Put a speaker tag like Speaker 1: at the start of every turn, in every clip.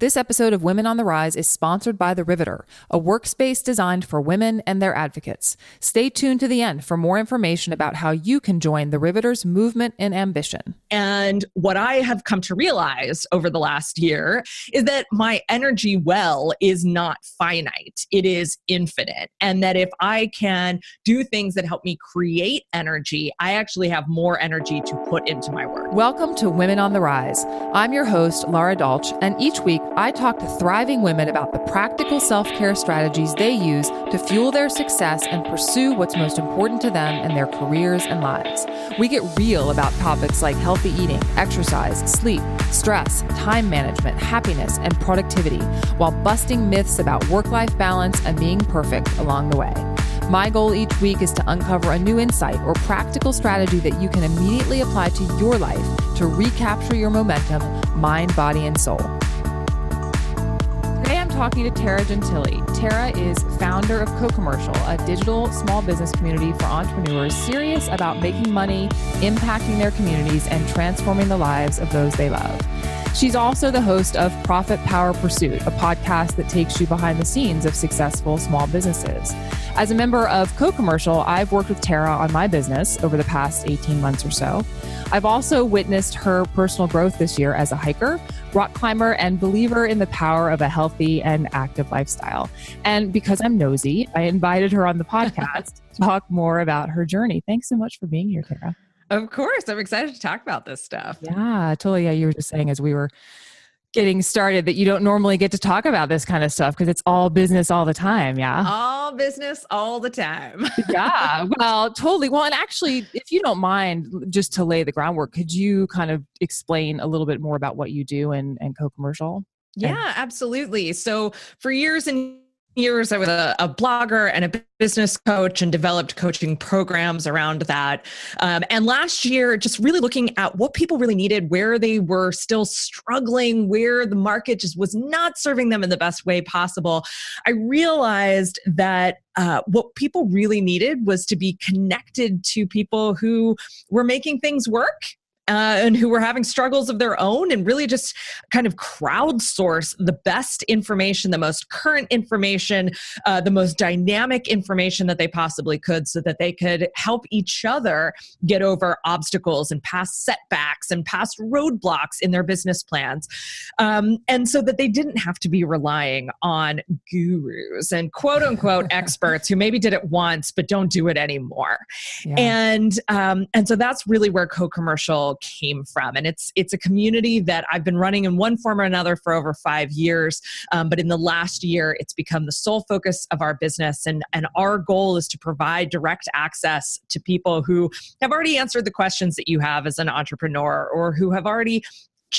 Speaker 1: This episode of Women on the Rise is sponsored by The Riveter, a workspace designed for women and their advocates. Stay tuned to the end for more information about how you can join The Riveter's movement and ambition.
Speaker 2: And what I have come to realize over the last year is that my energy well is not finite, it is infinite. And that if I can do things that help me create energy, I actually have more energy to put into my work.
Speaker 1: Welcome to Women on the Rise. I'm your host, Lara Dolch, and each week I talk to thriving women about the practical self care strategies they use to fuel their success and pursue what's most important to them in their careers and lives. We get real about topics like healthy eating, exercise, sleep, stress, time management, happiness, and productivity, while busting myths about work life balance and being perfect along the way. My goal each week is to uncover a new insight or practical strategy that you can immediately apply to your life to recapture your momentum, mind, body, and soul talking to Tara Gentile. Tara is founder of Co-Commercial, a digital small business community for entrepreneurs serious about making money, impacting their communities, and transforming the lives of those they love. She's also the host of Profit Power Pursuit, a podcast that takes you behind the scenes of successful small businesses. As a member of Co-Commercial, I've worked with Tara on my business over the past 18 months or so. I've also witnessed her personal growth this year as a hiker, rock climber, and believer in the power of a healthy and active lifestyle. And because I'm nosy, I invited her on the podcast to talk more about her journey. Thanks so much for being here, Tara.
Speaker 2: Of course. I'm excited to talk about this stuff.
Speaker 1: Yeah, totally. Yeah, you were just saying as we were getting started that you don't normally get to talk about this kind of stuff because it's all business all the time. Yeah.
Speaker 2: All business all the time.
Speaker 1: yeah. Well, totally. Well, and actually, if you don't mind, just to lay the groundwork, could you kind of explain a little bit more about what you do and, and co commercial?
Speaker 2: Yeah, absolutely. So for years and years, I was a, a, blogger and a business coach and developed coaching programs around that. Um, and last year, just really looking at what people really needed, where they were still struggling, where the market just was not serving them in the best way possible, I realized that uh, what people really needed was to be connected to people who were making things work uh, and who were having struggles of their own and really just kind of crowdsource the best information, the most current information, uh, the most dynamic information that they possibly could so that they could help each other get over obstacles and past setbacks and past roadblocks in their business plans. Um, and so that they didn't have to be relying on gurus and quote unquote experts who maybe did it once but don't do it anymore. Yeah. And um, and so that's really where co-commercial came from. And it's it's a community that I've been running in one form or another for over five years. Um, but in the last year, it's become the sole focus of our business. And, and our goal is to provide direct access to people who have already answered the questions that you have as an entrepreneur or who have already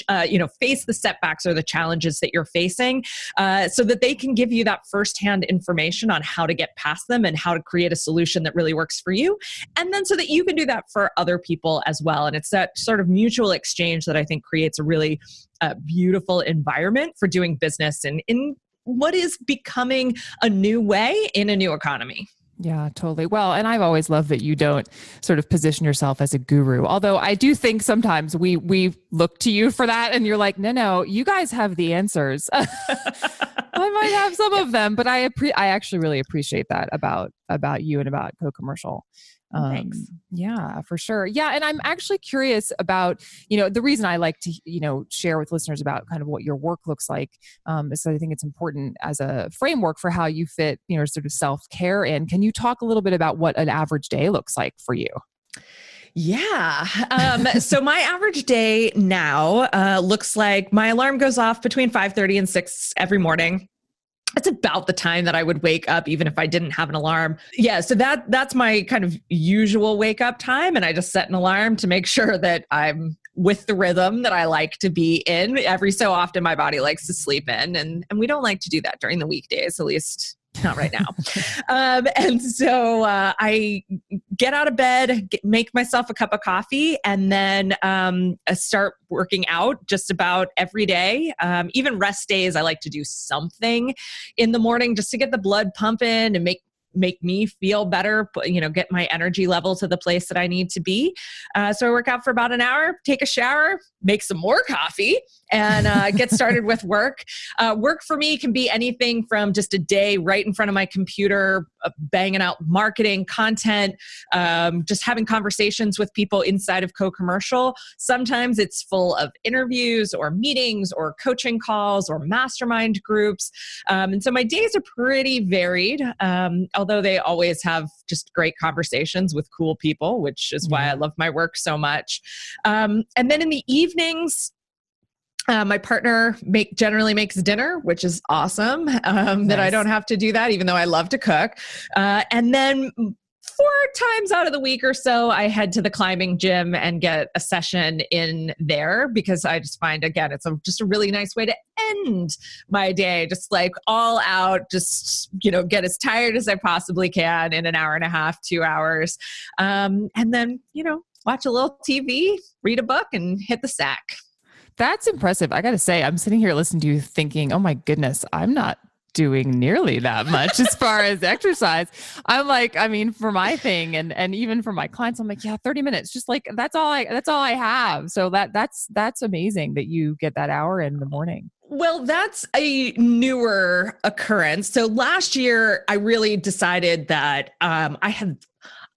Speaker 2: uh, you know face the setbacks or the challenges that you're facing uh, so that they can give you that firsthand information on how to get past them and how to create a solution that really works for you. And then so that you can do that for other people as well. And it's that sort of mutual exchange that i think creates a really uh, beautiful environment for doing business and in what is becoming a new way in a new economy
Speaker 1: yeah, totally. Well, and I've always loved that you don't sort of position yourself as a guru. Although I do think sometimes we we look to you for that and you're like, "No, no, you guys have the answers." I might have some of them, but I appre- I actually really appreciate that about about you and about co-commercial.
Speaker 2: Um, Thanks.
Speaker 1: Yeah, for sure. Yeah, and I'm actually curious about you know the reason I like to you know share with listeners about kind of what your work looks like um, is I think it's important as a framework for how you fit you know sort of self care in. Can you talk a little bit about what an average day looks like for you?
Speaker 2: Yeah. Um, so my average day now uh, looks like my alarm goes off between 5:30 and 6 every morning that's about the time that I would wake up even if I didn't have an alarm. Yeah, so that that's my kind of usual wake up time and I just set an alarm to make sure that I'm with the rhythm that I like to be in. Every so often my body likes to sleep in and and we don't like to do that during the weekdays at least not right now. um, and so uh, I get out of bed, get, make myself a cup of coffee, and then um, start working out just about every day. Um, even rest days, I like to do something in the morning just to get the blood pumping and make make me feel better you know get my energy level to the place that i need to be uh, so i work out for about an hour take a shower make some more coffee and uh, get started with work. Uh, work for me can be anything from just a day right in front of my computer, uh, banging out marketing content, um, just having conversations with people inside of co commercial. Sometimes it's full of interviews or meetings or coaching calls or mastermind groups. Um, and so my days are pretty varied, um, although they always have just great conversations with cool people, which is why I love my work so much. Um, and then in the evenings, uh, my partner make generally makes dinner, which is awesome. Um, nice. That I don't have to do that, even though I love to cook. Uh, and then four times out of the week or so, I head to the climbing gym and get a session in there because I just find again it's a, just a really nice way to end my day, just like all out, just you know get as tired as I possibly can in an hour and a half, two hours, um, and then you know watch a little TV, read a book, and hit the sack.
Speaker 1: That's impressive. I got to say, I'm sitting here listening to you thinking, oh my goodness, I'm not doing nearly that much as far as exercise. I'm like, I mean, for my thing and and even for my clients, I'm like, yeah, 30 minutes. Just like that's all I that's all I have. So that that's that's amazing that you get that hour in the morning.
Speaker 2: Well, that's a newer occurrence. So last year, I really decided that um, I had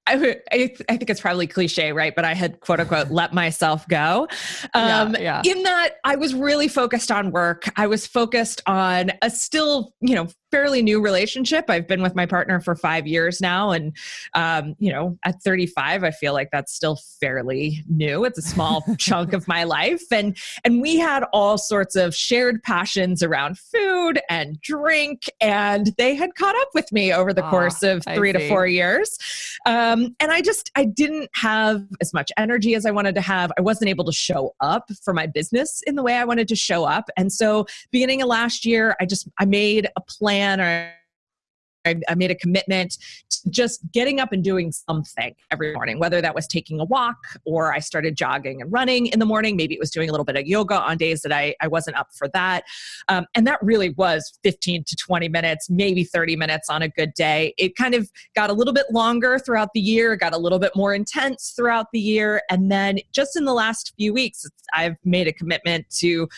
Speaker 2: I, I, think it's probably cliche, right? But I had quote unquote let myself go. Um, yeah, yeah. In that I was really focused on work. I was focused on a still, you know, fairly new relationship. I've been with my partner for five years now. And, um, you know, at 35, I feel like that's still fairly new. It's a small chunk of my life. And, and we had all sorts of shared passions around food and drink. And they had caught up with me over the oh, course of three to four years. Um, and I just, I didn't have as much energy as I wanted to have. I wasn't able to show up for my business in the way I wanted to show up. And so beginning of last year, I just, I made a plan plan or I, made a commitment to just getting up and doing something every morning, whether that was taking a walk or I started jogging and running in the morning. Maybe it was doing a little bit of yoga on days that I, I wasn't up for that. Um, and that really was 15 to 20 minutes, maybe 30 minutes on a good day. It kind of got a little bit longer throughout the year, got a little bit more intense throughout the year. And then just in the last few weeks, I've made a commitment to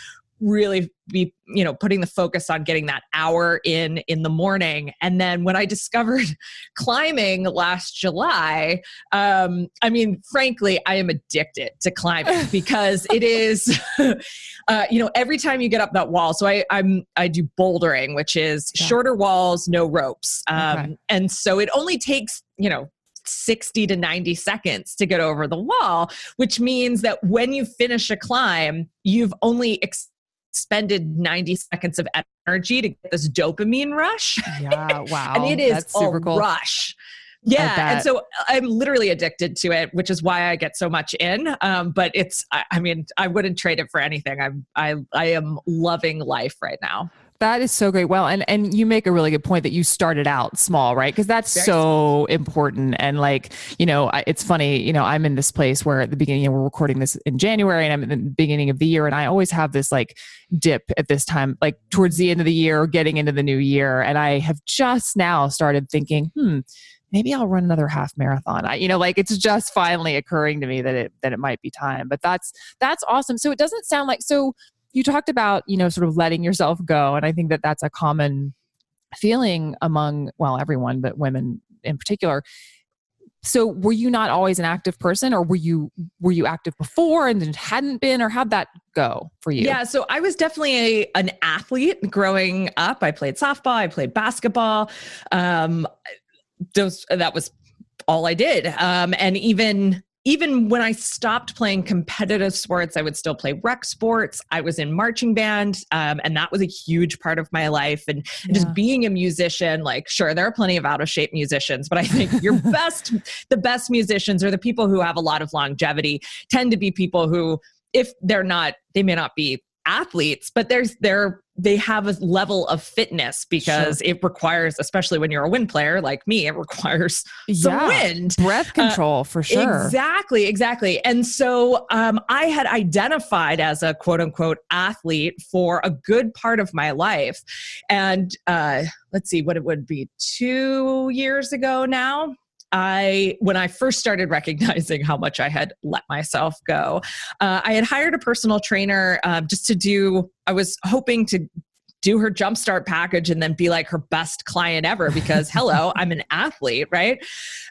Speaker 2: really be you know putting the focus on getting that hour in in the morning and then when i discovered climbing last july um i mean frankly i am addicted to climbing because it is uh, you know every time you get up that wall so i i'm i do bouldering which is yeah. shorter walls no ropes um okay. and so it only takes you know 60 to 90 seconds to get over the wall, which means that when you finish a climb, you've only ex- expended 90 seconds of energy to get this dopamine rush.
Speaker 1: Yeah, wow.
Speaker 2: and it is That's super a cool. rush. Yeah, and so I'm literally addicted to it, which is why I get so much in. Um, but it's, I, I mean, I wouldn't trade it for anything. I'm, I, I am loving life right now.
Speaker 1: That is so great. Well, and and you make a really good point that you started out small, right? Because that's Very so small. important. And like, you know, it's funny. You know, I'm in this place where at the beginning, you know, we're recording this in January, and I'm in the beginning of the year, and I always have this like dip at this time, like towards the end of the year, or getting into the new year, and I have just now started thinking, hmm maybe I'll run another half marathon. I, you know, like it's just finally occurring to me that it that it might be time. But that's that's awesome. So it doesn't sound like so you talked about you know sort of letting yourself go and i think that that's a common feeling among well everyone but women in particular. So were you not always an active person or were you were you active before and hadn't been or how'd that go for you?
Speaker 2: Yeah so i was definitely a, an athlete growing up. I played softball i played basketball um those that was all i did. Um and even even when I stopped playing competitive sports, I would still play rec sports. I was in marching band, um, and that was a huge part of my life. And, yeah. just being a musician, like, sure, there are plenty of out of shape musicians, but I think your best, the best musicians are the people who have a lot of longevity, tend to be people who, if they're not, they may not be athletes, but there's they're they have a level of fitness because sure. it requires, especially when you're a wind player like me, it requires some yeah, wind,
Speaker 1: breath uh, control uh, for sure.
Speaker 2: Exactly, exactly. And so um, I had identified as a quote unquote athlete for a good part of my life, and uh, let's see what it would be two years ago now I, when I first started recognizing how much I had let myself go, uh, I had hired a personal trainer uh, just to do, I was hoping to do her jumpstart package and then be like her best client ever because hello i'm an athlete right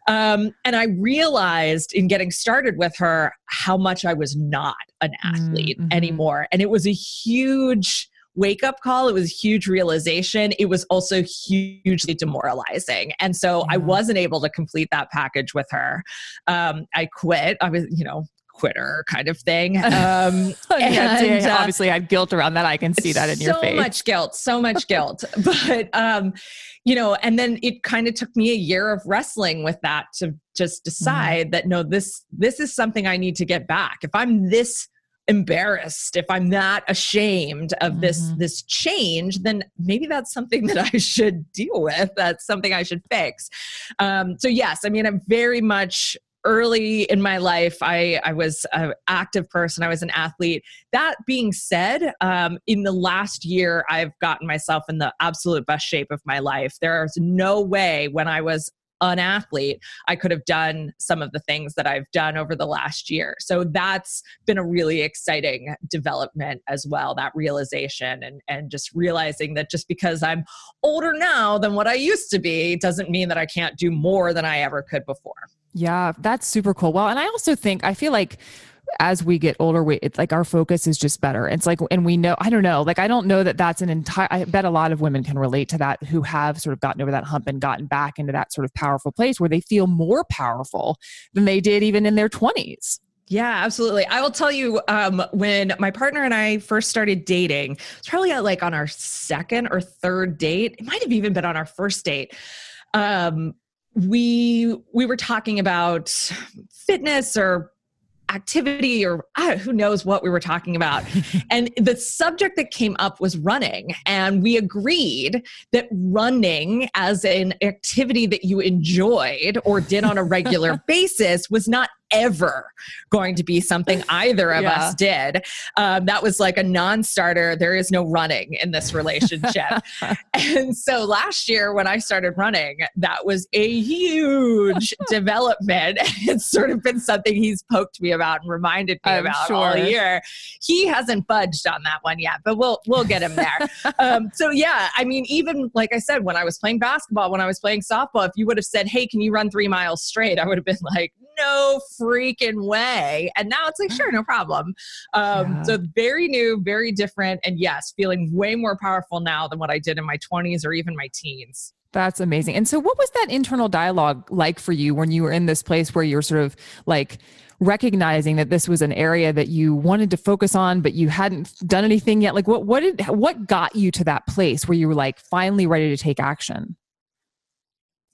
Speaker 2: um, and i realized in getting started with her how much i was not an athlete mm-hmm. anymore and it was a huge wake up call. It was a huge realization. It was also hugely demoralizing. And so yeah. I wasn't able to complete that package with her. Um, I quit. I was, you know, quitter kind of thing. Um,
Speaker 1: and, uh, obviously, I have guilt around that. I can see that in
Speaker 2: so
Speaker 1: your face.
Speaker 2: So much guilt, so much guilt. but, um, you know, and then it kind of took me a year of wrestling with that to just mm-hmm. decide mm. that no, this this is something I need to get back. If I'm this embarrassed. If i'm not ashamed of mm-hmm. this this change then maybe that's something that i should deal with. That's something i should fix. Um, so yes i mean i'm very much early in my life. I i was an active person. I was an athlete. That being said um, in the last year i've gotten myself in the absolute best shape of my life. There's no way when i was an athlete, I could have done some of the things that I've done over the last year. So that's been a really exciting development as well, that realization and, and just realizing that just because I'm older now than what I used to be doesn't mean that I can't do more than I ever could before.
Speaker 1: Yeah, that's super cool. Well, and I also think, I feel like as we get older, we it's like our focus is just better. It's like, and we know, I don't know, like I don't know that that's an entire. I bet a lot of women can relate to that who have sort of gotten over that hump and gotten back into that sort of powerful place where they feel more powerful than they did even in their twenties.
Speaker 2: Yeah, absolutely. I will tell you, um, when my partner and I first started dating, it's probably at like on our second or third date. It might have even been on our first date. Um, we we were talking about fitness or activity or uh, who knows what we were talking about. and the subject that came up was running. And we agreed that running as an activity that you enjoyed or did on a regular basis was not ever going to be something either of yeah. us did. Um, that was like a non starter. There is no running in this relationship. and so last year, when I started running, that was a huge development. It's sort of been something he's poked me about and reminded me I'm about sure. all year. He hasn't budged on that one yet, but we'll we'll get him there. um, so yeah, I mean, even like I said, when I was playing basketball, when I was playing softball, if you would have said, "Hey, can you run three miles straight?" I would have been like, no freaking way. And now it's like, sure, no problem. Um, yeah. So very new, very different. And yes, feeling way more powerful now than what I did in my 20s or even my teens.
Speaker 1: That's amazing. And so, what was that internal dialogue like for you when you were in this place where you were sort of like recognizing that this was an area that you wanted to focus on, but you hadn't done anything yet? Like, what what did what got you to that place where you were like finally ready to take action?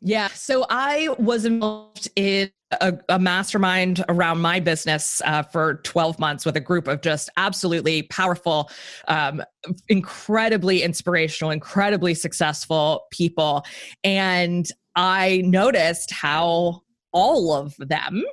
Speaker 2: Yeah. So I was involved in a, a, mastermind around my business uh, for 12 months with a group of just absolutely powerful, um, incredibly inspirational, incredibly successful people. And I noticed how all of them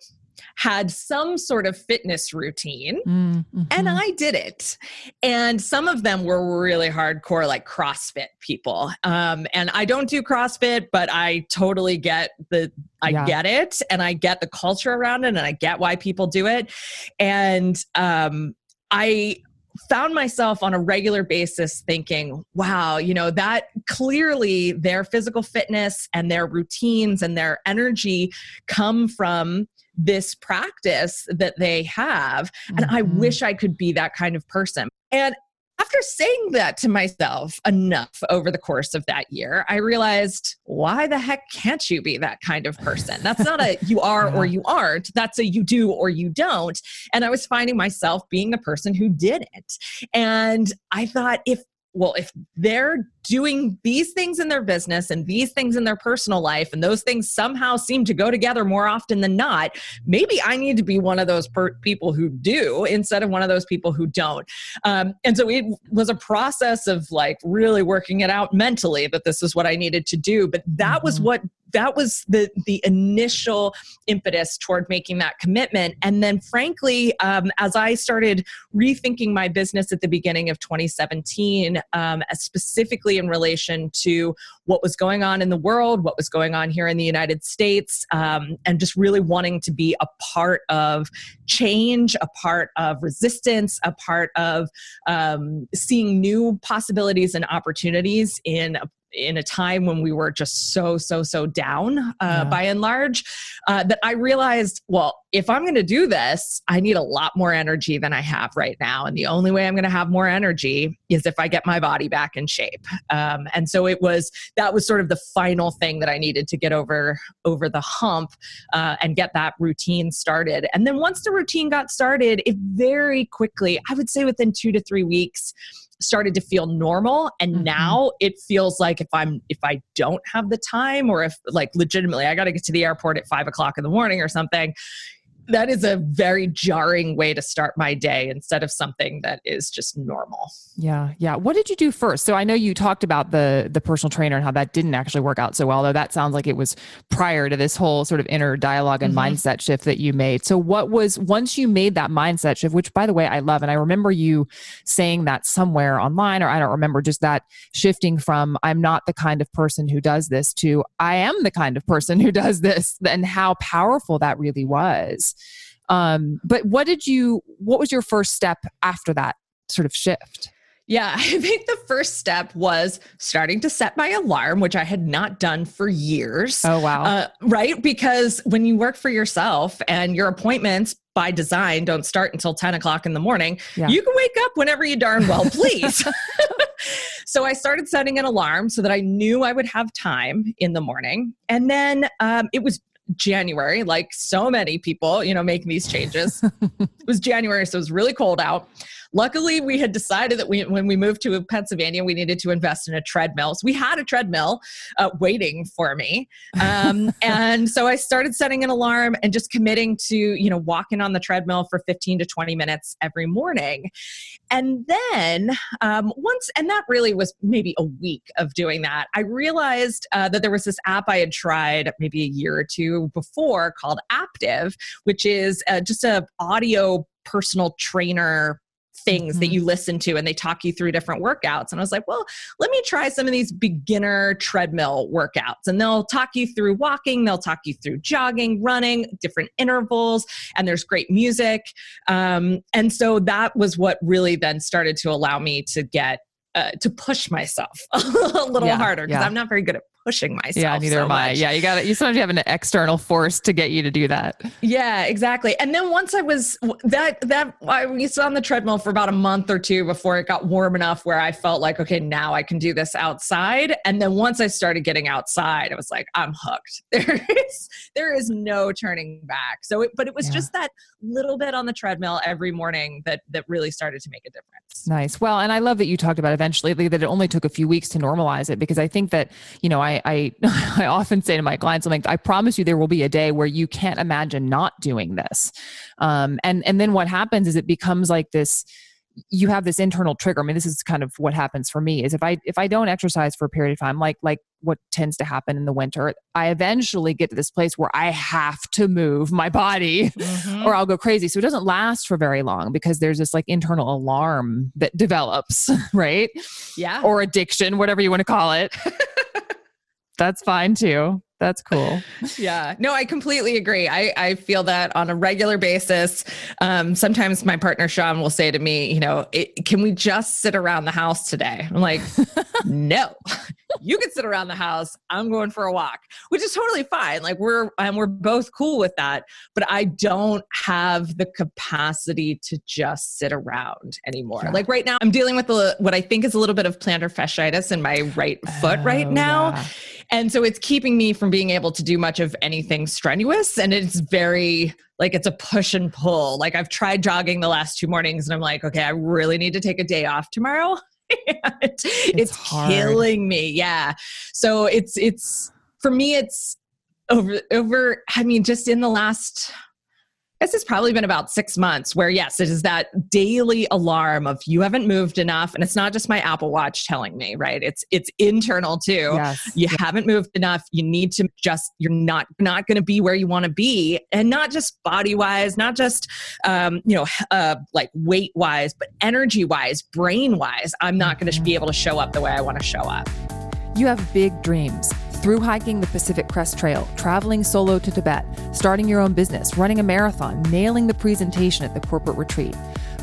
Speaker 2: had some sort of fitness routine mm-hmm. and I did it. And some of them were really hardcore, like CrossFit people. Um, and I don't do CrossFit, but I totally get the, I yeah. get it and I get the culture around it and I get why people do it. And um, I found myself on a regular basis thinking, wow, you know, that clearly their physical fitness and their routines and their energy come from this practice that they have. And mm-hmm. I wish I could be that kind of person. And after saying that to myself enough over the course of that year, I realized why the heck can't you be that kind of person? That's not a you are or you aren't. That's a you do or you don't. And I was finding myself being the person who did it. And I thought if well, if they're doing these things in their business and these things in their personal life, and those things somehow seem to go together more often than not, maybe I need to be one of those per- people who do instead of one of those people who don't. Um, and so it was a process of like really working it out mentally that this is what I needed to do. But that mm-hmm. was what that was the the initial impetus toward making that commitment. And then, frankly, um, as I started rethinking my business at the beginning of 2017, um, specifically in relation to what was going on in the world, what was going on here in the United States, um, and just really wanting to be a part of change, a part of resistance, a part of um, seeing new possibilities and opportunities in a in a time when we were just so so so down uh, yeah. by and large uh, that i realized well if i'm going to do this i need a lot more energy than i have right now. And the only way i'm going to have more energy is if i get my body back in shape. Um, and so it was that was sort of the final thing that i needed to get over over the hump uh, and get that routine started. And then once the routine got started it very quickly i would say within two to three weeks started to feel normal and mm-hmm. now it feels like if i'm if i don't have the time or if like legitimately i got to get to the airport at five o'clock in the morning or something that is a very jarring way to start my day instead of something that is just normal.
Speaker 1: Yeah, yeah. What did you do first? So I know you talked about the the personal trainer and how that didn't actually work out so well, though that sounds like it was prior to this whole sort of inner dialogue and mm-hmm. mindset shift that you made. So what was once you made that mindset shift, which by the way I love and I remember you saying that somewhere online or I don't remember just that shifting from I'm not the kind of person who does this to I am the kind of person who does this and how powerful that really was. Um, but what did you, what was your first step after that sort of shift?
Speaker 2: Yeah, I think the first step was starting to set my alarm, which I had not done for years.
Speaker 1: Oh, wow. Uh,
Speaker 2: right? Because when you work for yourself and your appointments by design don't start until 10 o'clock in the morning, yeah. you can wake up whenever you darn well please. so I started setting an alarm so that I knew I would have time in the morning. And then um, it was January, like so many people, you know, making these changes. it was January, so it was really cold out. Luckily, we had decided that we, when we moved to Pennsylvania, we needed to invest in a treadmill. So we had a treadmill uh, waiting for me, um, and so I started setting an alarm and just committing to you know walking on the treadmill for 15 to 20 minutes every morning. And then um, once, and that really was maybe a week of doing that, I realized uh, that there was this app I had tried maybe a year or two before called Aaptiv, which is uh, just a audio personal trainer things mm-hmm. that you listen to and they talk you through different workouts. And I was like, well, let me try some of these beginner treadmill workouts. And they'll talk you through walking, they'll talk you through jogging, running, different intervals, and there's great music. Um, and so that was what really then started to allow me to get uh, to push myself a little yeah, harder because yeah. I'm not very good at pushing myself.
Speaker 1: Yeah, neither
Speaker 2: so
Speaker 1: am I. Yeah, you got it. You sometimes you have an external force to get you to do that.
Speaker 2: Yeah, exactly. And then once I was that that I was on the treadmill for about a month or two before it got warm enough where I felt like okay, now I can do this outside. And then once I started getting outside, I was like, I'm hooked. There is there is no turning back. So, it, but it was yeah. just that little bit on the treadmill every morning that that really started to make a difference.
Speaker 1: Nice. Well, and I love that you talked about eventually that it only took a few weeks to normalize it because I think that you know I I, I, often say to my clients, I'm like, I promise you there will be a day where you can't imagine not doing this. Um, and, and then what happens is it becomes like this, you have this internal trigger. I mean, this is kind of what happens for me is if I, if I don't exercise for a period of time, like, like what tends to happen in the winter, I eventually get to this place where I have to move my body mm-hmm. or I'll go crazy. So it doesn't last for very long because there's this like internal alarm that develops, right?
Speaker 2: Yeah.
Speaker 1: Or addiction, whatever you want to call it. That's fine too. That's cool.
Speaker 2: yeah. No, I completely agree. I, I feel that on a regular basis. Um, sometimes my partner Sean will say to me, you know, can we just sit around the house today? I'm like, no, you can sit around the house. I'm going for a walk, which is totally fine. Like we're and we're both cool with that. But I don't have the capacity to just sit around anymore. Yeah. Like right now, I'm dealing with a, what I think is a little bit of plantar fasciitis in my right foot oh, right now. Yeah and so it's keeping me from being able to do much of anything strenuous. And it's very like it's a push and pull. Like I've tried jogging the last two mornings and I'm like, okay, I really need to take a day off tomorrow. it's, it's killing me. Yeah. So it's it's for me it's over over I mean just in the last This has probably been about six months where, yes, it is that daily alarm of you haven't moved enough. And it's not just my Apple Watch telling me, right? It's it's internal too. Yes. You haven't moved enough. You need to just, you're not not going to be where you want to be. And not just body wise, not just, um, you know, uh, like weight wise, but energy wise, brain wise. I'm not going to be able to show up the way I want to show up.
Speaker 1: You have big dreams through hiking the Pacific Crest Trail, traveling solo to Tibet, starting your own business, running a marathon, nailing the presentation at the corporate retreat.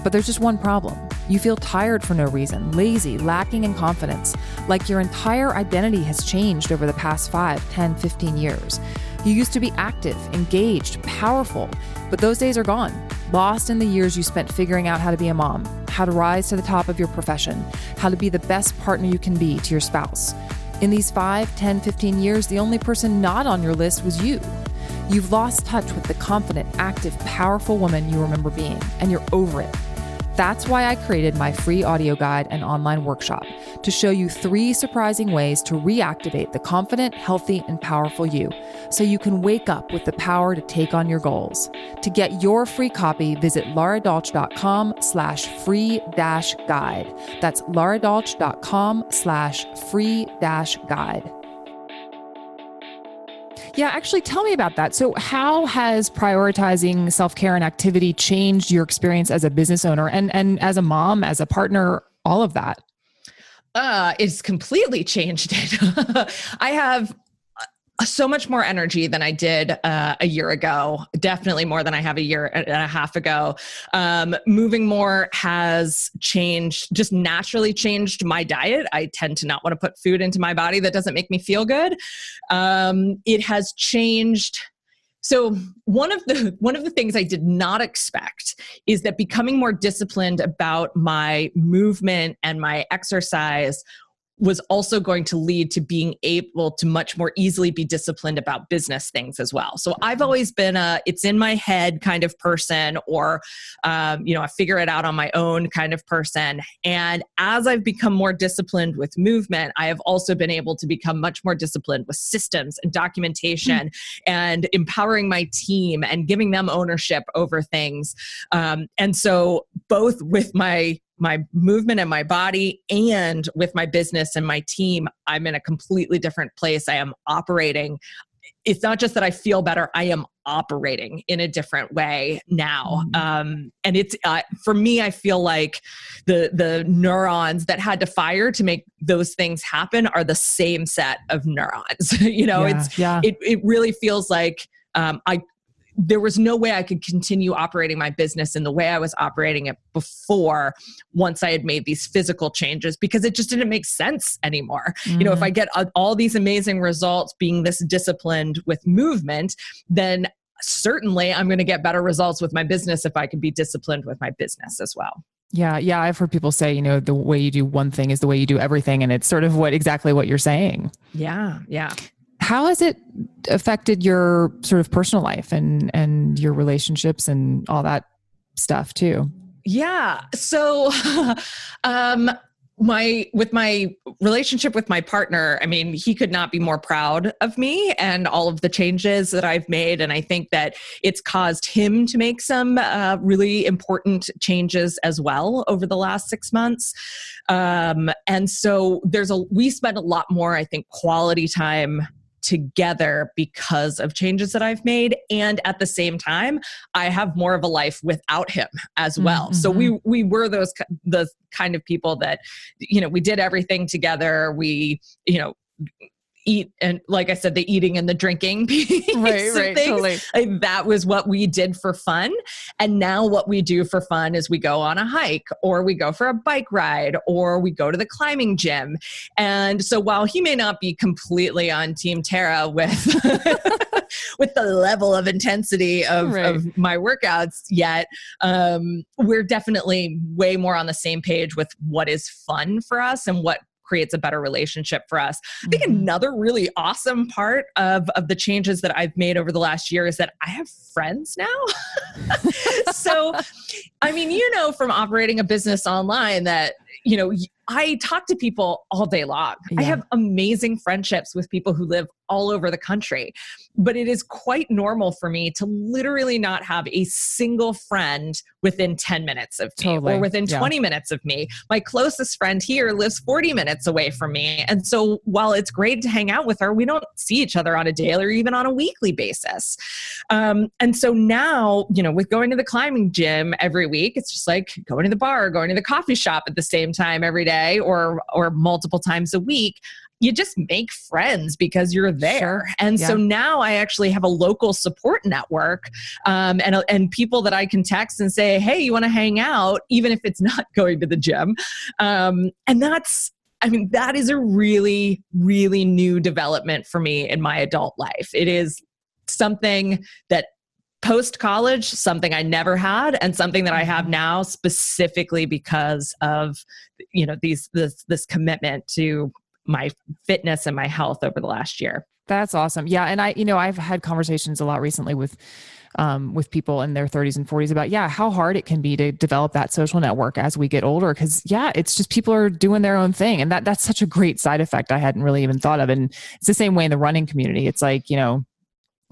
Speaker 1: But there's just one problem. You feel tired for no reason, lazy, lacking in confidence, like your entire identity has changed over the past 5, 10, 15 years. You used to be active, engaged, powerful, but those days are gone. Lost in the years you spent figuring out how to be a mom, how to rise to the top of your profession, how to be the best partner you can be to your spouse. In these 5, 10, 15 years, the only person not on your list was you. You've lost touch with the confident, active, powerful woman you remember being, and you're over it. That's why I created my free audio guide and online workshop to show you three surprising ways to reactivate the confident, healthy, and powerful you so you can wake up with the power to take on your goals. To get your free copy, visit laradolch.com slash free dash guide. That's laradolch.com slash free dash guide. Yeah, actually, tell me about that. So, how has prioritizing self care and activity changed your experience as a business owner and, and as a mom, as a partner, all of that?
Speaker 2: Uh, it's completely changed it. I have so much more energy than I did uh, a year ago. Definitely more than I have a year and a half ago. Um, moving more has changed, just naturally changed my diet. I tend to not want to put food into my body that doesn't make me feel good. Um, it has changed. So one of the one of the things I did not expect is that becoming more disciplined about my movement and my exercise was also going to lead to being able to much more easily be disciplined about business things as well. So I've mm-hmm. always been a it's in my head kind of person, or um, you know, I figure it out on my own kind of person. And as I've become more disciplined with movement, I have also been able to become much more disciplined with systems and documentation mm-hmm. and empowering my team and giving them ownership over things. Um, and so both with my my movement and my body and with my business and my team i'm in a completely different place i am operating it's not just that i feel better i am operating in a different way now mm-hmm. um, and it's uh, for me i feel like the the neurons that had to fire to make those things happen are the same set of neurons you know yeah, it's yeah. It, it really feels like um, I there was no way I could continue operating my business in the way I was operating it before once I had made these physical changes because it just didn't make sense anymore. Mm-hmm. You know, if I mm-hmm. get all these amazing results being this disciplined with movement, then certainly I'm going to get better results with my business if I can be disciplined with my business as well.
Speaker 1: Yeah, yeah, I've heard people say, you know, the way you do one thing is the way you do everything and it's sort of what exactly what you're saying.
Speaker 2: Yeah, yeah
Speaker 1: how has it affected your sort of personal life and and your relationships and all that stuff too?
Speaker 2: Yeah. So um my with my relationship with my partner i mean he could not be more proud of me and all of the changes that i've made. And i think that it's caused him to make some uh, really important changes as well over the last six months. Um, and so there's a we spend a lot more i think quality time together because of changes that I've made and at the same time I have more of a life without him as well. Mm-hmm. So we mm-hmm. we were those the kind of people that you know we did everything together. We you know eat and like I said, the eating and the drinking piece right, right, totally. Like, that was what we did for fun. And now what we do for fun is we go on a hike or we go for a bike ride or we go to the climbing gym. And so while he may not be completely on Team Tara with with the level of intensity of, right. of my workouts yet, um, we're definitely way more on the same page with what is fun for us and what creates a better relationship for us. I think mm-hmm. another really awesome part of, of the changes that I've made over the last year is that I have friends now. so, I mean, you know, from operating a business online that, you know, I talk to people all day long. Yeah. I have amazing friendships with people who live all over the country. But it is quite normal for me to literally not have a single friend within 10 minutes of me totally. or within yeah. 20 minutes of me. My closest friend here lives 40 minutes away from me. And so while it's great to hang out with her, we don't see each other on a daily or even on a weekly basis. Um, and so now, you know, with going to the climbing gym every week, it's just like going to the bar, going to the coffee shop at the same time every day or or multiple times a week you just make friends because you're there. And yeah. so now I actually have a local support network um, and, and people that I can text and say, hey, you want to hang out, even if it's not going to the gym. Um, and that's, I mean, that is a really, really new development for me in my adult life. It is something that post college something i never had and something that i have mm-hmm. now specifically because of you know these this this commitment to my fitness and my health over the last year.
Speaker 1: That's awesome. Yeah, and I, you know, I've had conversations a lot recently with um, with people in their 30s and 40s about yeah how hard it can be to develop that social network as we get older because yeah it's just people are doing their own thing and that that's such a great side effect i hadn't really even thought of and it's the same way in the running community it's like you know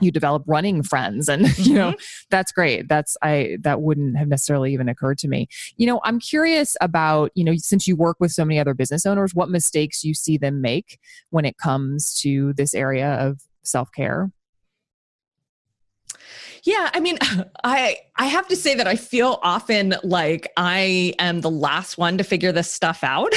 Speaker 1: you develop running friends and mm-hmm. you know mm-hmm. that's great that's i that wouldn't have necessarily even occurred to me you know i'm curious about you know since you work with so many other business owners what mistakes you see them make when it comes to this area of self-care
Speaker 2: yeah, I mean, I I have to say that I feel often like I am the last one to figure this stuff out.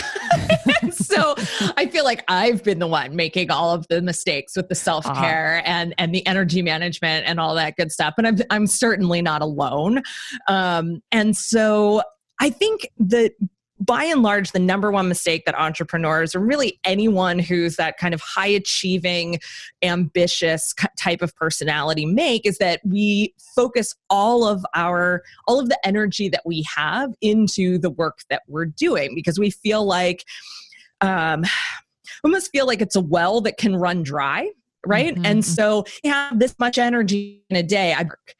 Speaker 2: so I feel like I've been the one making all of the mistakes with the self-care uh-huh. and and the energy management and all that good stuff. And I'm I'm certainly not alone. Um, and so I think that by and large, the number one mistake that entrepreneurs, or really anyone who's that kind of high achieving, ambitious type of personality make is that we focus all of our, all of the energy that we have into the work that we're doing because we feel like, um, almost feel like it's a well that can run dry right? Mm-hmm. And mm-hmm. so you have this much energy in a day. I work.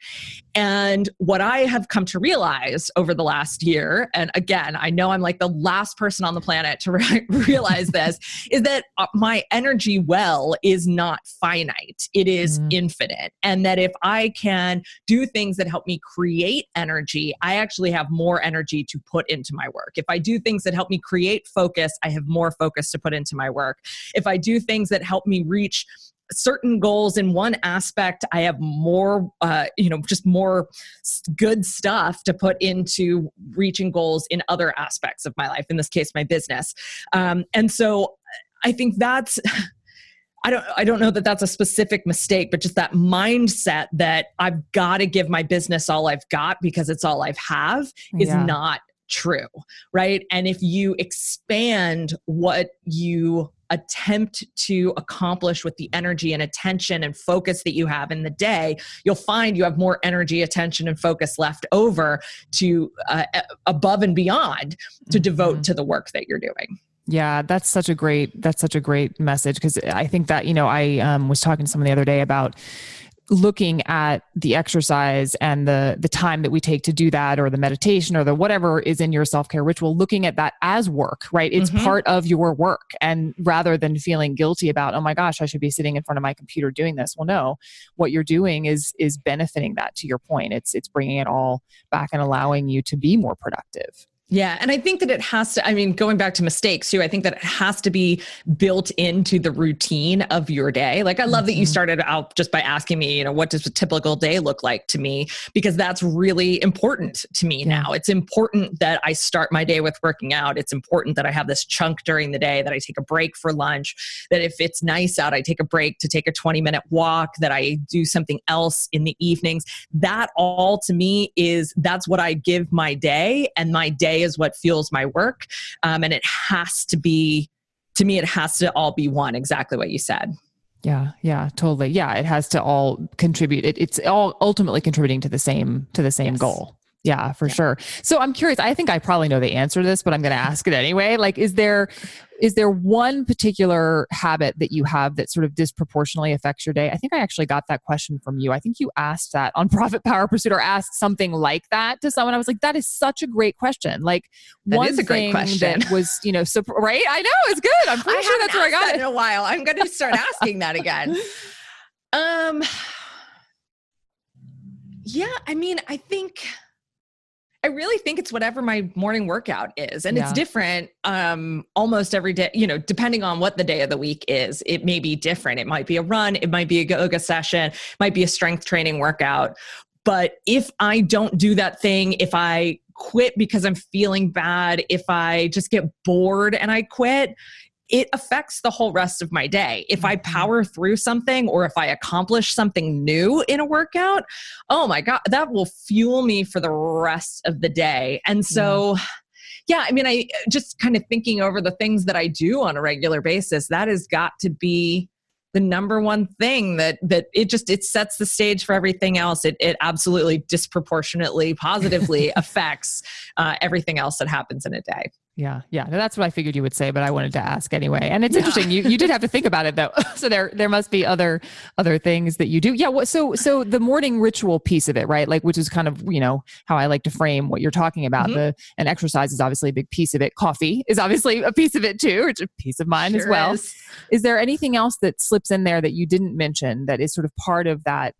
Speaker 2: And what I have come to realize over the last year, and again, I know I'm like the last person on the planet to re- realize this, is that uh, my energy well is not finite, it is mm-hmm. infinite. And that if I can do things that help me create energy, I actually have more energy to put into my work. If I do things that help me create focus, I have more focus to put into my work. If I do things that help me reach certain goals in one aspect i have more uh, you know just more good stuff to put into reaching goals in other aspects of my life in this case my business um, and so i think that's I don't I don't know that that's a specific mistake, but just that mindset that I've got to give my business all I've got because it's all I've have is yeah. not true, right? And if you expand what you attempt to accomplish with the energy and attention and focus that you have in the day, you'll find you have more energy, attention, and focus left over to uh, above and beyond to mm-hmm. devote to the work that you're doing.
Speaker 1: Yeah, that's such a great that's such a great message because I think that you know I um, was talking to someone the other day about looking at the exercise and the the time that we take to do that or the meditation or the whatever is in your self-care ritual looking at that as work right? It's mm-hmm. part of your work. And rather than feeling guilty about oh my gosh I should be sitting in front of my computer doing this. Well no what you're doing is is benefiting that to your point. It's it's bringing it all back and allowing you to be more productive
Speaker 2: yeah. And I think that it has to, I mean, going back to mistakes too, I think that it has to be built into the routine of your day. Like, I love mm-hmm. that you mm-hmm. started out just by asking me, you know, what does a typical day look like to me? Because that's really important to me yeah. now. It's important that I start my day with working out. It's important that I have this chunk during the day, that I take a break for lunch, that if it's nice out, I take a break to take a 20 minute walk, that I do something else in the evenings. That all to me is that's what I give my day. And my day is what fuels my work. Um, and it has to be, to me, it has to all be one, exactly what you said.
Speaker 1: Yeah, yeah, totally. Yeah, it has to all contribute. It, it's all ultimately contributing to the same to the same yes. goal. Yeah, for yeah. sure. So I'm curious. I think I probably know the answer to this, but I'm going to ask it anyway. Like, is there is there one particular habit that you have that sort of disproportionately affects your day? I think I actually got that question from you. I think you asked that on Profit Power Pursuit or asked something like that to someone. I was like, that is such a great question. Like
Speaker 2: that
Speaker 1: one
Speaker 2: is a great question.
Speaker 1: that was, you know, so, right? I know it's good. I'm pretty
Speaker 2: I
Speaker 1: sure that's where I got
Speaker 2: it in a while. I'm going to start asking that again. Um, yeah, I mean, I think I really think it's whatever my morning workout is. And yeah. it's different um, almost every day, you know, depending on what the day of the week is. It may be different. It might be a run, it might be a yoga session, might be a strength training workout. But if I don't do that thing, if I quit because I'm feeling bad, if I just get bored and I quit, it affects the whole rest of my day. If I mm-hmm. power through something or if I accomplish something new in a workout, oh my God, that will fuel me for the rest of the day. And so, yeah. yeah, I mean, I just kind of thinking over the things that I do on a regular basis, that has got to be the number one thing that that it just it sets the stage for everything else it, it absolutely disproportionately positively affects uh, everything else that happens in a day
Speaker 1: yeah, yeah. That's what I figured you would say, but I wanted to ask anyway. And it's yeah. interesting. You you did have to think about it though. so there there must be other other things that you do. Yeah. What so so the morning ritual piece of it, right? Like which is kind of you know how I like to frame what you're talking about. Mm-hmm. The and exercise is obviously a big piece of it. Coffee is obviously a piece of it too, which is a piece of mine sure as well. Is. is there anything else that slips in there that you didn't mention that is sort of part of that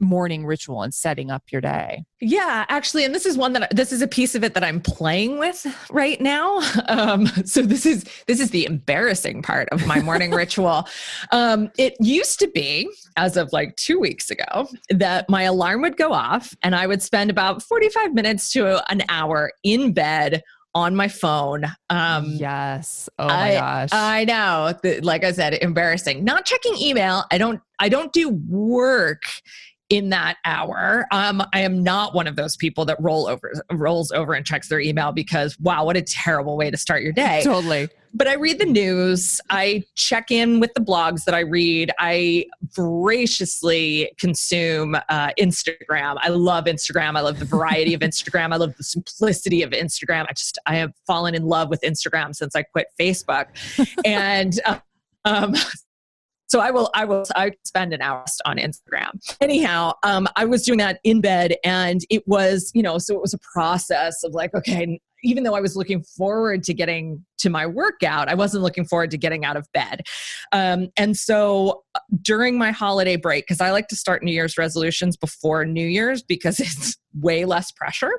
Speaker 1: morning ritual and setting up your day?
Speaker 2: Yeah, actually, and this is one that this is a piece of it that I'm playing with right now. Um, so this is this is the embarrassing part of my morning ritual. Um, it used to be, as of like two weeks ago, that my alarm would go off and I would spend about 45 minutes to an hour in bed on my phone.
Speaker 1: Um, yes. Oh my
Speaker 2: I,
Speaker 1: gosh.
Speaker 2: I know. Like I said, embarrassing. Not checking email. I don't. I don't do work in that hour. Um, I am not one of those people that roll over rolls over and checks their email because wow, what a terrible way to start your day.
Speaker 1: Totally.
Speaker 2: But I read the news, I check in with the blogs that I read, I voraciously consume uh, Instagram. I love Instagram. I love the variety of Instagram. I love the simplicity of Instagram. I just I have fallen in love with Instagram since I quit Facebook, and. Uh, um, so I will, I will, I spend an hour on Instagram. Anyhow, um, I was doing that in bed and it was, you know, so it was a process of like, okay, even though I was looking forward to getting to my workout, I wasn't looking forward to getting out of bed. Um, and so uh, during my holiday break, because I like to start New Year's resolutions before New Year's because it's way less pressure.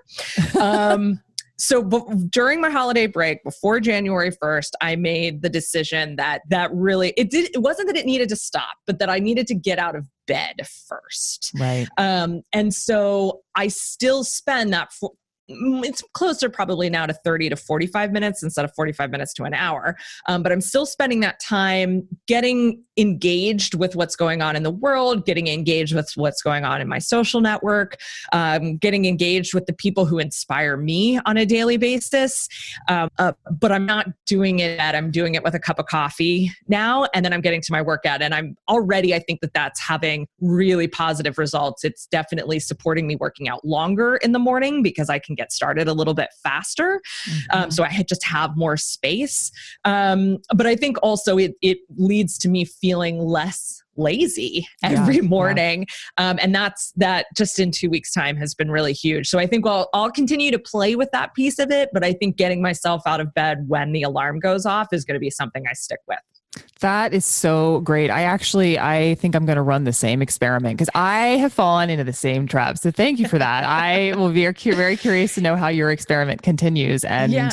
Speaker 2: Um, so during my holiday break before january 1st i made the decision that that really it did it wasn't that it needed to stop but that i needed to get out of bed first.
Speaker 1: Right.
Speaker 2: Um and so i still spend that it's closer probably now to 30 to 45 minutes instead of 45 minutes to an hour. Um, but I'm still spending that time getting engaged with what's going on in the world, getting engaged with what's going on in my social network, um, getting engaged with the people who inspire me on a daily basis. Um, uh, but I'm not doing it at, I'm doing it with a cup of coffee now. And then I'm getting to my workout. And I'm already, I think that that's having really positive results. It's definitely supporting me working out longer in the morning because I can get started a little bit faster. Um, mm-hmm. Um, so I just have more space. Um, but I think also it, it leads to me feeling less lazy every yeah, morning yeah. Um, and that's that just in two weeks time has been really huge so i think I'll, I'll continue to play with that piece of it but i think getting myself out of bed when the alarm goes off is going to be something i stick with
Speaker 1: that is so great. I actually I think I'm going to run the same experiment because I have fallen into the same trap. So thank you for that. I will be very curious to know how your experiment continues and yeah.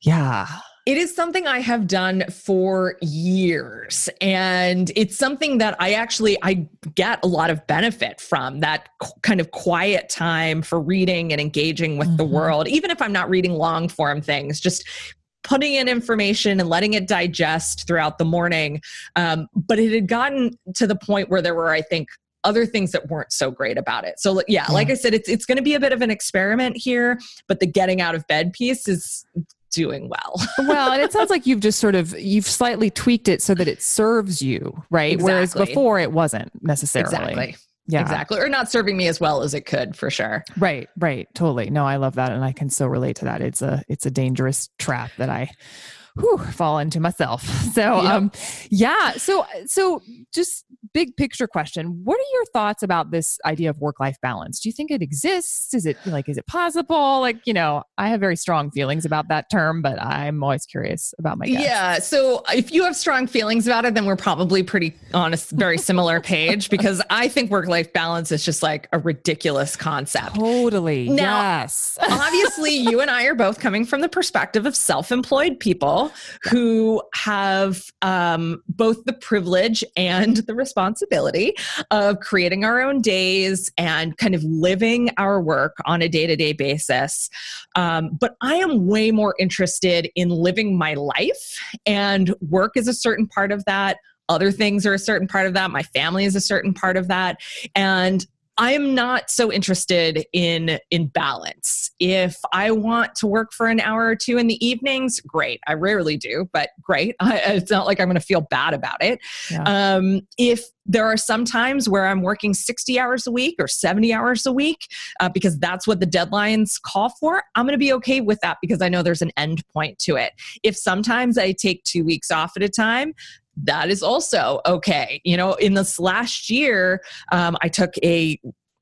Speaker 1: yeah.
Speaker 2: It is something I have done for years and it's something that I actually I get a lot of benefit from that kind of quiet time for reading and engaging with mm-hmm. the world even if I'm not reading long form things just putting in information and letting it digest throughout the morning. Um, but it had gotten to the point where there were, I think, other things that weren't so great about it. So yeah, yeah. like I said, it's it's going to be a bit of an experiment here, but the getting out of bed piece is doing well.
Speaker 1: well, and it sounds like you've just sort of you've slightly tweaked it so that it serves you, right? Exactly. Whereas before it wasn't necessarily.
Speaker 2: Exactly. Yeah. Exactly. Or not serving me as well as it could for sure.
Speaker 1: Right, right. Totally. No, I love that. And I can so relate to that. It's a it's a dangerous trap that I whew, fall into myself. So yep. um yeah, so so just big picture question. What are your thoughts about this idea of work-life balance? Do you think it exists? Is it like is it possible? Like, you know, I have very strong feelings about that term, but I'm always curious about my guests.
Speaker 2: Yeah, so if you have strong feelings about it, then we're probably pretty on a very similar page because I think work-life balance is just like a ridiculous concept.
Speaker 1: Totally.
Speaker 2: Now,
Speaker 1: yes.
Speaker 2: obviously, you and I are both coming from the perspective of self-employed people who have um, both the privilege and the responsibility of creating our own days and kind of living our work on a day to day basis. Um, but I am way more interested in living my life, and work is a certain part of that. Other things are a certain part of that. My family is a certain part of that. And I'm not so interested in in balance. If I want to work for an hour or two in the evenings, great. I rarely do, but great. I, it's not like I'm going to feel bad about it. Yeah. Um, if there are some times where I'm working 60 hours a week or 70 hours a week uh, because that's what the deadlines call for. I'm going to be okay with that because I know there's an end point to it. If sometimes I take two weeks off at a time, that is also okay. You know, in this last year, um, I took a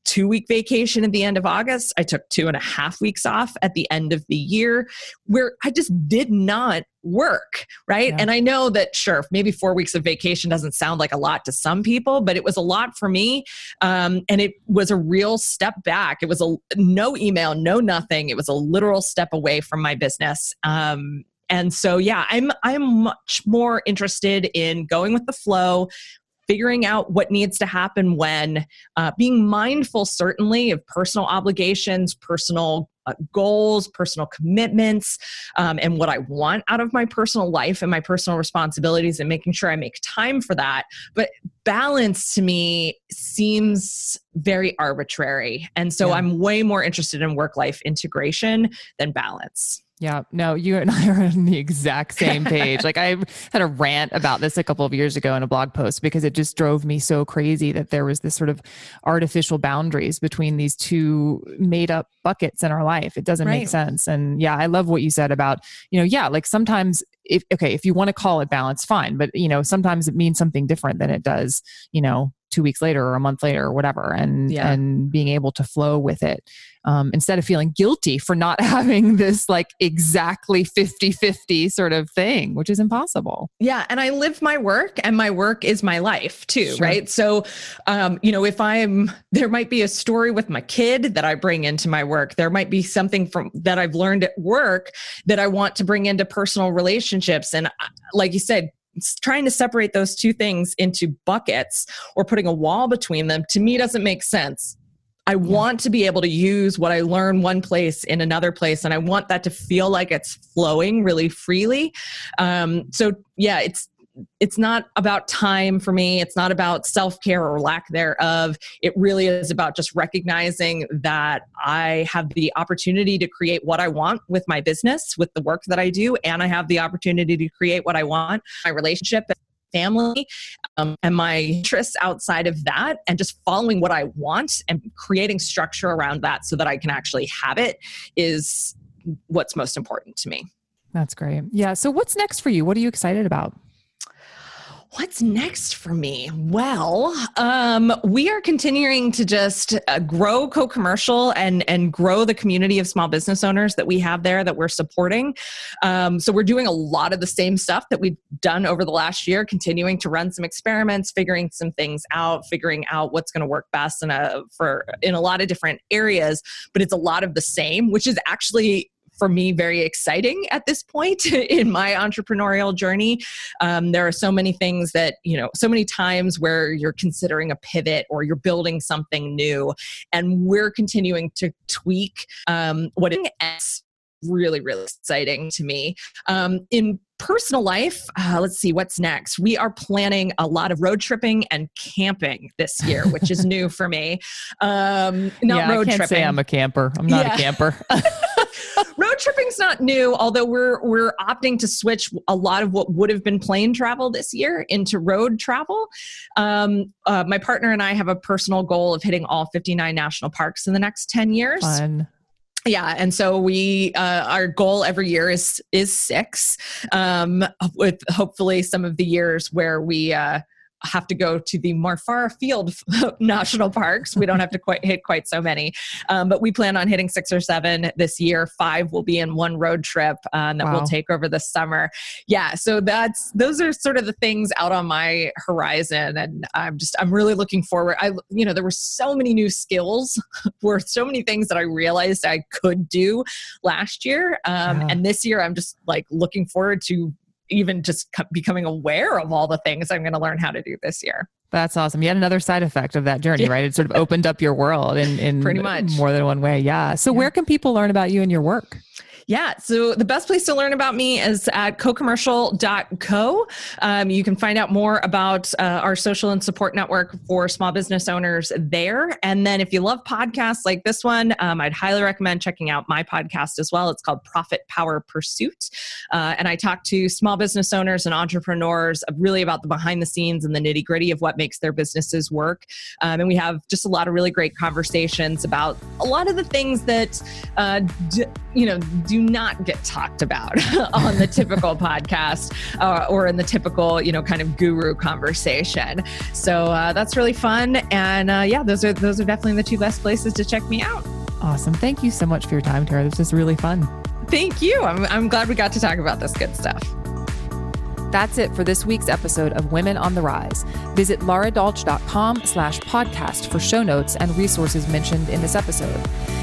Speaker 2: two week vacation at the end of August. I took two and a half weeks off at the end of the year where I just did not work, right? Yeah. And I know that, sure, maybe four weeks of vacation doesn't sound like a lot to some people, but it was a lot for me. Um, and it was a real step back. It was a no email, no nothing. It was a literal step away from my business. Um, and so yeah i'm i'm much more interested in going with the flow figuring out what needs to happen when uh, being mindful certainly of personal obligations personal uh, goals personal commitments um, and what i want out of my personal life and my personal responsibilities and making sure i make time for that. But balance to me seems very arbitrary. And so yeah. i'm way more interested in work life integration than balance
Speaker 1: yeah, no, you and I are on the exact same page. like I had a rant about this a couple of years ago in a blog post because it just drove me so crazy that there was this sort of artificial boundaries between these two made up buckets in our life. It doesn't right. make sense. And yeah, I love what you said about, you know, yeah, like sometimes if okay, if you want to call it balance, fine. But you know, sometimes it means something different than it does, you know, two weeks later or a month later or whatever and yeah. and being able to flow with it um, instead of feeling guilty for not having this like exactly 50 50 sort of thing which is impossible
Speaker 2: yeah and i live my work and my work is my life too sure. right so um, you know if i'm there might be a story with my kid that i bring into my work there might be something from that i've learned at work that i want to bring into personal relationships and uh, like you said trying to separate those two things into buckets or putting a wall between them to me doesn't make sense. I want to be able to use what I learn one place in another place, and I want that to feel like it's flowing really freely. Um, so, yeah, it's it's not about time for me. It's not about self care or lack thereof. It really is about just recognizing that I have the opportunity to create what I want with my business, with the work that I do, and I have the opportunity to create what I want, my relationship family um, and my interests outside of that and just following what i want and creating structure around that so that i can actually have it is what's most important to me
Speaker 1: that's great yeah so what's next for you what are you excited about
Speaker 2: What's next for me? Well, um, we are continuing to just uh, grow CoCommercial and and grow the community of small business owners that we have there that we're supporting. Um, so we're doing a lot of the same stuff that we've done over the last year, continuing to run some experiments, figuring some things out, figuring out what's going to work best in a for in a lot of different areas. But it's a lot of the same, which is actually for me very exciting at this point in my entrepreneurial journey. Um, there are so many things that, you know, so many times where you're considering a pivot or you're building something new, and we're continuing to tweak um, what is really, really exciting to me. Um, in personal life, uh, let's see what's next. We are planning a lot of road tripping and camping this year, which is new for me. Um, not
Speaker 1: yeah,
Speaker 2: road
Speaker 1: I can't
Speaker 2: tripping.
Speaker 1: Say I'm a camper. I'm not yeah. a camper.
Speaker 2: road tripping's not new, although we're we're opting to switch a lot of what would have been plane travel this year into road travel. Um, uh, my partner and I have a personal goal of hitting all 59 national parks in the next 10 years.
Speaker 1: Fun
Speaker 2: yeah and so we uh, our goal every year is is six um, with hopefully some of the years where we uh, have to go to the more far field national parks. We don't have to quite hit quite so many, um, but we plan on hitting six or seven this year. Five will be in one road trip uh, that wow. we'll take over the summer. Yeah, so that's those are sort of the things out on my horizon, and I'm just I'm really looking forward. I you know there were so many new skills, were so many things that I realized I could do last year, um, yeah. and this year I'm just like looking forward to even just becoming aware of all the things I'm going to learn how to do this year.
Speaker 1: That's awesome. Yet another side effect of that journey, yeah. right? It sort of opened up your world in, in
Speaker 2: pretty much
Speaker 1: more than one way. Yeah. So yeah. where can people learn about you and your work?
Speaker 2: Yeah. So the best place to learn about me is at cocommercial.co. Um, you can find out more about uh, our social and support network for small business owners there. And then if you love podcasts like this one, um, I'd highly recommend checking out my podcast as well. It's called Profit Power Pursuit. Uh, and I talk to small business owners and entrepreneurs really about the behind the scenes and the nitty gritty of what makes their businesses work. Um, and we have just a lot of really great conversations about a lot of the things that, uh, d- you know, do do not get talked about on the typical podcast uh, or in the typical, you know, kind of guru conversation. So uh, that's really fun. And uh, yeah, those are those are definitely the two best places to check me out.
Speaker 1: Awesome. Thank you so much for your time, Tara. This was really fun.
Speaker 2: Thank you. I'm, I'm glad we got to talk about this good stuff.
Speaker 1: That's it for this week's episode of Women on the Rise. Visit laradolch.com slash podcast for show notes and resources mentioned in this episode.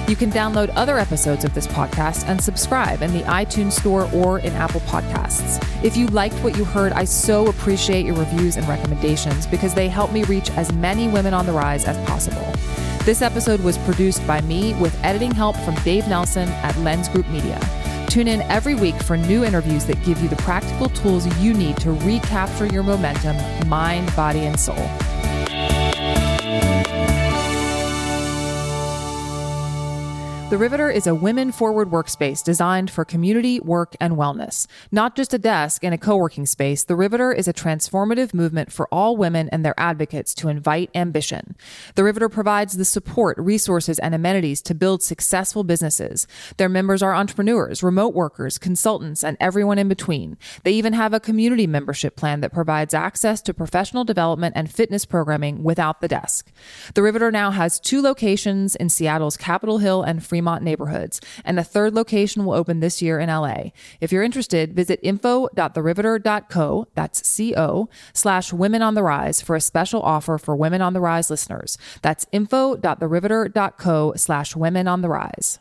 Speaker 1: You can download other episodes of this podcast and subscribe in the iTunes Store or in Apple Podcasts. If you liked what you heard, I so appreciate your reviews and recommendations because they help me reach as many women on the rise as possible. This episode was produced by me with editing help from Dave Nelson at Lens Group Media. Tune in every week for new interviews that give you the practical tools you need to recapture your momentum, mind, body, and soul. The Riveter is a women forward workspace designed for community, work, and wellness. Not just a desk and a co working space, The Riveter is a transformative movement for all women and their advocates to invite ambition. The Riveter provides the support, resources, and amenities to build successful businesses. Their members are entrepreneurs, remote workers, consultants, and everyone in between. They even have a community membership plan that provides access to professional development and fitness programming without the desk. The Riveter now has two locations in Seattle's Capitol Hill and Fremont Fremont neighborhoods, and a third location will open this year in LA. If you're interested, visit info.theriveter.co, that's C-O, slash women on the rise for a special offer for women on the rise listeners. That's info.theriveter.co slash women on the rise.